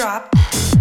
drop.